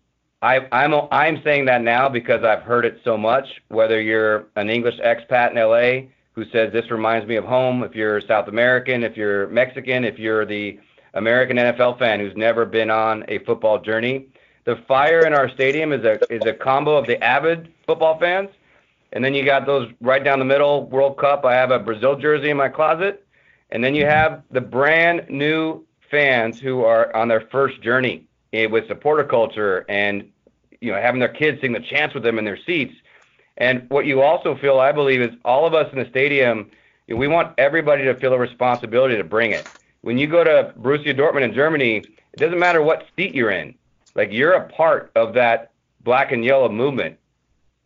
I, I'm I'm saying that now because I've heard it so much. Whether you're an English expat in LA who says this reminds me of home, if you're South American, if you're Mexican, if you're the American NFL fan who's never been on a football journey, the fire in our stadium is a is a combo of the avid football fans, and then you got those right down the middle World Cup. I have a Brazil jersey in my closet, and then you have the brand new fans who are on their first journey eh, with supporter culture and you know having their kids sing the chants with them in their seats. And what you also feel, I believe, is all of us in the stadium, we want everybody to feel a responsibility to bring it. When you go to Borussia Dortmund in Germany, it doesn't matter what seat you're in. Like you're a part of that black and yellow movement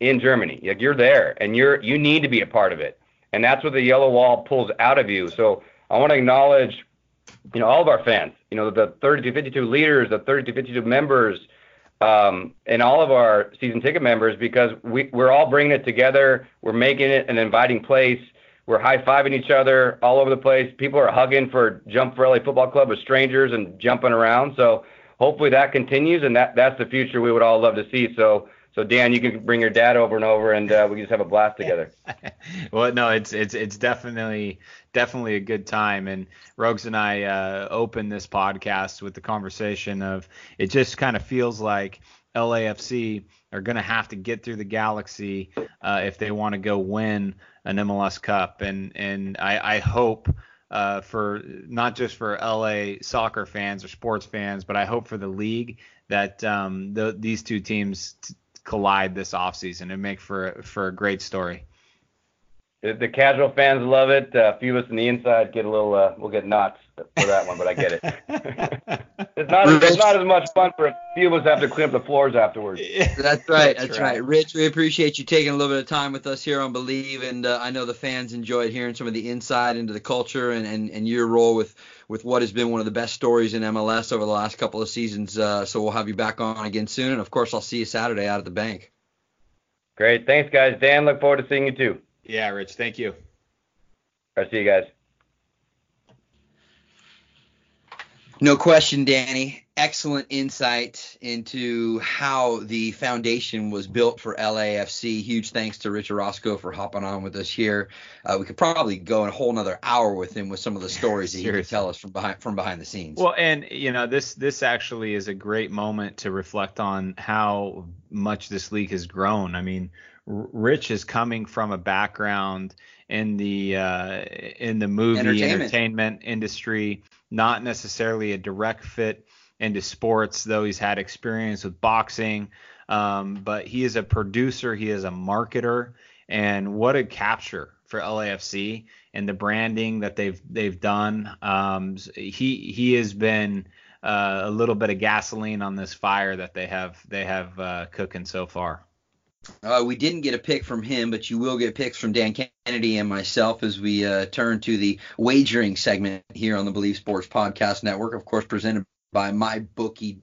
in Germany. Like you're there and you're you need to be a part of it. And that's what the yellow wall pulls out of you. So I want to acknowledge, you know, all of our fans, you know, the 3252 leaders, the 3252 members, um, and all of our season ticket members because we, we're all bringing it together. We're making it an inviting place. We're high fiving each other all over the place. People are hugging for Jump for LA Football Club with strangers and jumping around. So hopefully that continues, and that that's the future we would all love to see. So so Dan, you can bring your dad over and over, and uh, we can just have a blast <laughs> together. well, no, it's it's it's definitely definitely a good time. And Rogues and I uh, opened this podcast with the conversation of it just kind of feels like LAFC are going to have to get through the Galaxy uh, if they want to go win an MLS Cup, and and I, I hope. Uh, for not just for LA soccer fans or sports fans, but I hope for the league that um, the, these two teams t- collide this offseason and make for for a great story. The, the casual fans love it. Uh, a few of us on the inside get a little, uh, we'll get nuts for that one, but I get it. <laughs> it's not, it's not as much fun for a few of us have to clean up the floors afterwards. That's right. That's, that's right. right. Rich, we appreciate you taking a little bit of time with us here on Bleav, and uh, I know the fans enjoyed hearing some of the insight into the culture and, and, and your role with with what has been one of the best stories in MLS over the last couple of seasons. Uh, so we'll have you back on again soon, and of course I'll see you Saturday out at the bank. Great, thanks guys. Dan, look forward to seeing you too. Yeah, Rich. Thank you. I'll see you guys. No question, Danny. Excellent insight into how the foundation was built for LAFC. Huge thanks to Richard Orozco for hopping on with us here. Uh, we could probably go a whole another hour with him with some of the stories that he could tell us from behind from behind the scenes. Well, and you know this this actually is a great moment to reflect on how much this league has grown. I mean, Rich is coming from a background in the uh, in the movie entertainment. entertainment. industry, not necessarily a direct fit into sports, though he's had experience with boxing. Um, but he is a producer, he is a marketer, and what a capture for LAFC and the branding that they've they've done. Um, he he has been uh, a little bit of gasoline on this fire that they have they have uh, cooking so far. Uh, we didn't get a pick from him, but you will get picks from Dan Kennedy and myself as we uh, turn to the wagering segment here on the Bleav Sports Podcast Network, of course, presented by mybookie.ag.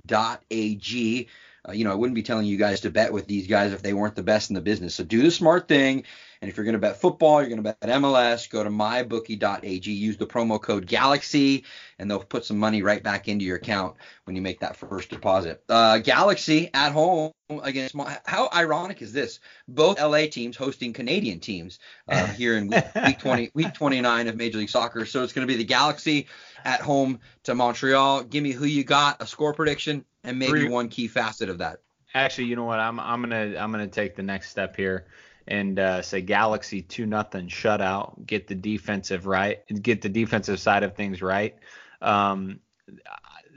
uh, you know, I wouldn't be telling you guys to bet with these guys if they weren't the best in the business. So do the smart thing. And if you're going to bet football, you're going to bet MLS, go to mybookie.ag, use the promo code Galaxy, and they'll put some money right back into your account when you make that first deposit. Uh, Galaxy at home against how ironic is this? Both LA teams hosting Canadian teams uh, <laughs> here in week, week 20, week 29 of Major League Soccer. So it's going to be the Galaxy at home to Montreal. Give me who you got, a score prediction, and maybe one key facet of that. Actually, you know what? I'm I'm gonna I'm gonna take the next step here and uh, say Galaxy two nothing shutout. Get the defensive right. Get the defensive side of things right. Um,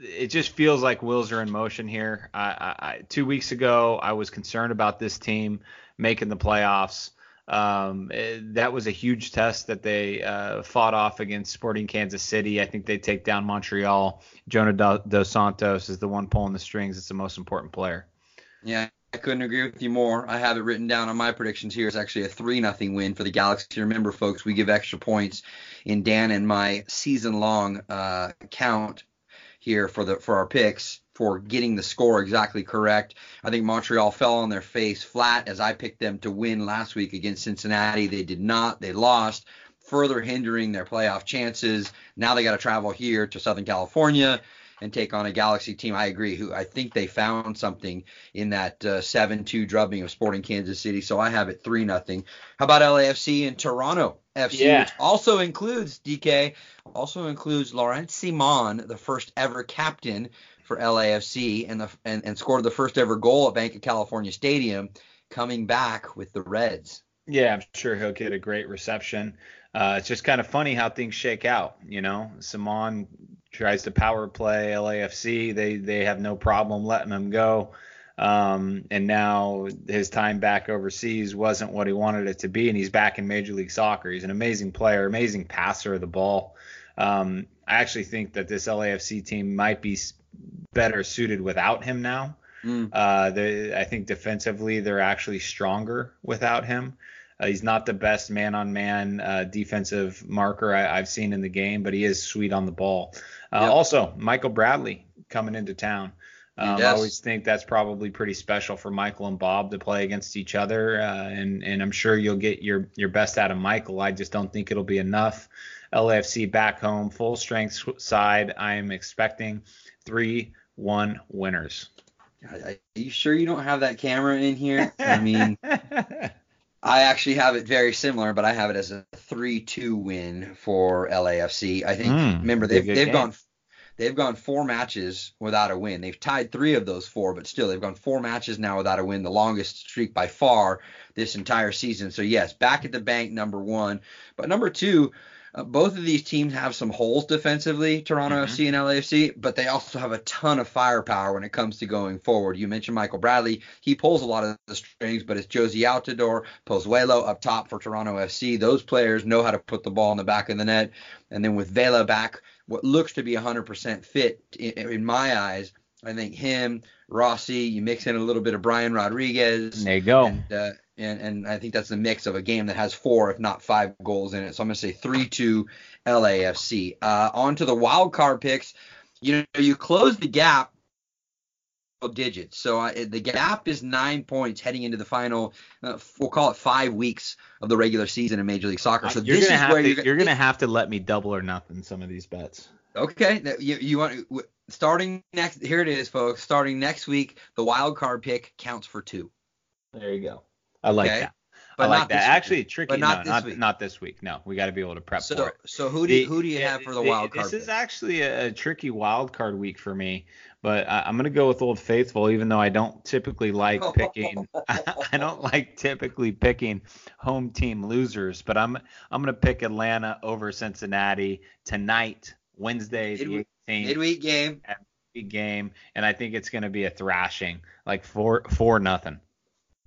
it just feels like wheels are in motion here. I, I, two weeks ago, I was concerned about this team making the playoffs. Um, it, that was a huge test that they uh, fought off against Sporting Kansas City. I think they take down Montreal. Jonah Dos Santos is the one pulling the strings. It's the most important player. Yeah, I couldn't agree with you more. I have it written down on my predictions here. It's actually a 3 nothing win for the Galaxy. Remember, folks, we give extra points in Dan and my season long uh, count here for the for our picks for getting the score exactly correct. I think Montreal fell on their face flat as I picked them to win last week against Cincinnati. They did not. They lost, further hindering their playoff chances. Now they got to travel here to Southern California and take on a Galaxy team. I agree. Who I think they found something in that uh, seven-two drubbing of Sporting Kansas City. So I have it three nothing. How about LAFC and Toronto FC, yeah. which also includes DK, also includes Laurent Ciman, the first ever captain for LAFC, and the and, and scored the first ever goal at Banc of California Stadium, coming back with the Reds. Yeah, I'm sure he'll get a great reception. Uh, it's just kind of funny how things shake out. You know, Ciman tries to power play LAFC. They they have no problem letting him go. Um, and now his time back overseas wasn't what he wanted it to be, and he's back in Major League Soccer. He's an amazing player, amazing passer of the ball. Um, I actually think that this LAFC team might be better suited without him now. Mm. Uh, they, I think defensively they're actually stronger without him. Uh, he's not the best man-on-man uh, defensive marker I, have seen in the game, but he is sweet on the ball. Uh, yep. Also, Michael Bradley coming into town. Um, I always think that's probably pretty special for Michael and Bob to play against each other, uh, and and I'm sure you'll get your your best out of Michael. I just don't think it'll be enough. LAFC back home, full strength side. I am expecting three one winners. Are you sure you don't have that camera in here? I mean, <laughs> I actually have it very similar, but I have it as a 3-2 win for LAFC. I think. Mm, remember, they've they've game. gone they've gone four matches without a win. They've tied three of those four, but still they've gone four matches now without a win, the longest streak by far this entire season. So yes, back at the bank, number one. But number two, uh, both of these teams have some holes defensively, Toronto mm-hmm. FC and LAFC, but they also have a ton of firepower when it comes to going forward. You mentioned Michael Bradley. He pulls a lot of the strings, but it's Jozy Altidore, Pozuelo up top for Toronto FC. Those players know how to put the ball in the back of the net. And then with Vela back, what looks to be 100% fit in, in my eyes, I think him, Rossi, you mix in a little bit of Brian Rodriguez. There you go. And, uh, and, and I think that's the mix of a game that has four, if not five, goals in it. So I'm going to say 3 2 LAFC. Uh, on to the wild card picks. You know, you close the gap digits. So uh, the gap is nine points heading into the final. Uh, we'll call it five weeks of the regular season in Major League Soccer. So you're this gonna is have where to, you're, you're gonna have to let me double or nothing some of these bets. Okay, you, you want starting next? Here it is, folks. Starting next week, the wild card pick counts for two. There you go. I like okay. that. But I like that. Actually, tricky. But not no, this not, week. not this week. No, we got to be able to prep so, for it. So who do you, who do you have for the, the wild card? This pick? is actually a, a, tricky wild card week for me, but I, am going to go with Old Faithful, even though I don't typically like <laughs> picking. <laughs> I don't like typically picking home team losers, but I'm I'm going to pick Atlanta over Cincinnati tonight, Wednesday, midweek, the 18th. Midweek game. Midweek game, and I think it's going to be a thrashing, like four four nothing.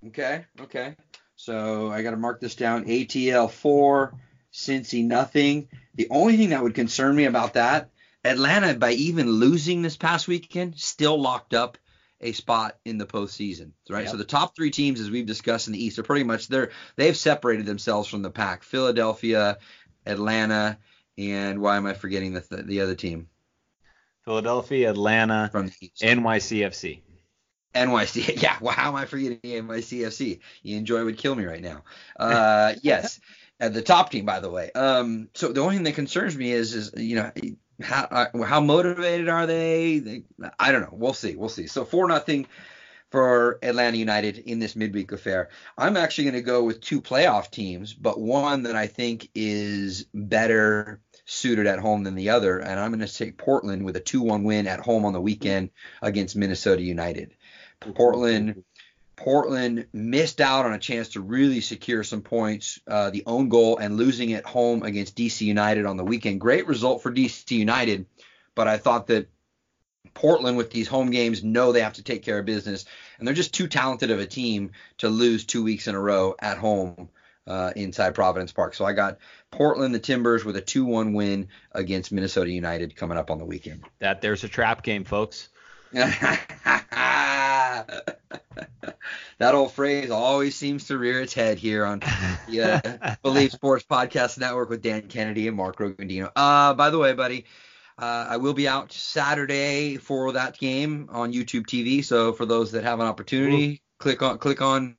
Okay, okay. So I got to mark this down. ATL four, Cincy nothing. The only thing that would concern me about that, Atlanta by even losing this past weekend, still locked up a spot in the postseason. Right. Yep. So the top three teams, as we've discussed in the East, are pretty much they're they've separated themselves from the pack. Philadelphia, Atlanta, and why am I forgetting the the other team? Philadelphia, Atlanta, from the East. NYCFC. NYC. <laughs> Yeah. Well, how am I forgetting NYCFC? You Joy would kill me right now. Uh, <laughs> yes. At the top team, by the way. Um, so the only thing that concerns me is, is you know, how uh, how motivated are they? they? I don't know. We'll see. We'll see. So four nothing for Atlanta United in this midweek affair. I'm actually going to go with two playoff teams, but one that I think is better suited at home than the other, and I'm going to take Portland with a 2-1 win at home on the weekend against Minnesota United. Portland Portland missed out on a chance to really secure some points, uh, the own goal and losing at home against DC United on the weekend. Great result for DC United, but I thought that Portland with these home games know they have to take care of business, and they're just too talented of a team to lose two weeks in a row at home uh, inside Providence Park. So I got Portland, the Timbers, with a 2-1 win against Minnesota United coming up on the weekend. That there's a trap game, folks. <laughs> <laughs> that old phrase always seems to rear its head here on the uh, <laughs> Bleav Sports Podcast Network with Dan Kennedy and Mark Rogondino. Uh, by the way, buddy, uh, I will be out Saturday for that game on YouTube TV. So for those that have an opportunity, Ooh. click on click on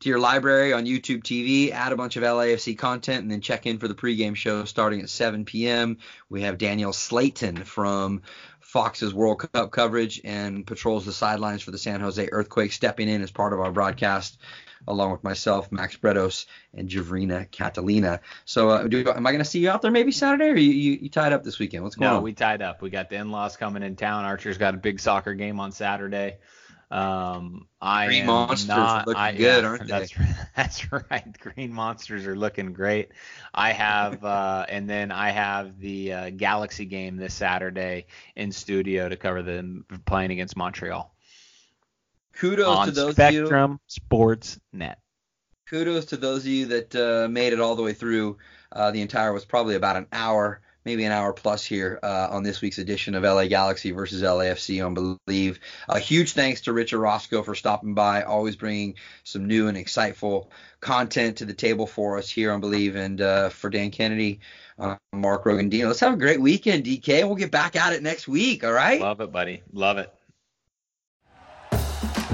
to your library on YouTube TV, add a bunch of LAFC content, and then check in for the pregame show starting at 7 p.m. We have Danielle Slaton from Fox's World Cup coverage and patrols the sidelines for the San Jose Earthquake, stepping in as part of our broadcast, along with myself, Max Bretos, and Javrina Catalina. So, uh, do, am I going to see you out there maybe Saturday, or you, you, you, tied up this weekend? What's going no, on? No, we tied up. We got the in-laws coming in town. Archer's got a big soccer game on Saturday. Um, I Green am Monsters not, looking I, good, yeah, aren't <laughs> they? That's, <laughs> that's right. Green Monsters are looking great. I have, uh, <laughs> and then I have the uh, Galaxy game this Saturday in studio to cover them playing against Montreal. Kudos to those Spectrum of you. Sports Net. Kudos to those of you that uh, made it all the way through. Uh, the entire was probably about an hour maybe an hour plus here uh, on this week's edition of LA Galaxy versus LAFC on Bleav. A huge thanks to Richard Orozco for stopping by, always bringing some new and insightful content to the table for us here on Bleav, and uh, for Dan Kennedy, uh, Mark Rogondino. Let's have a great weekend, DK. We'll get back at it next week. All right. Love it, buddy. Love it.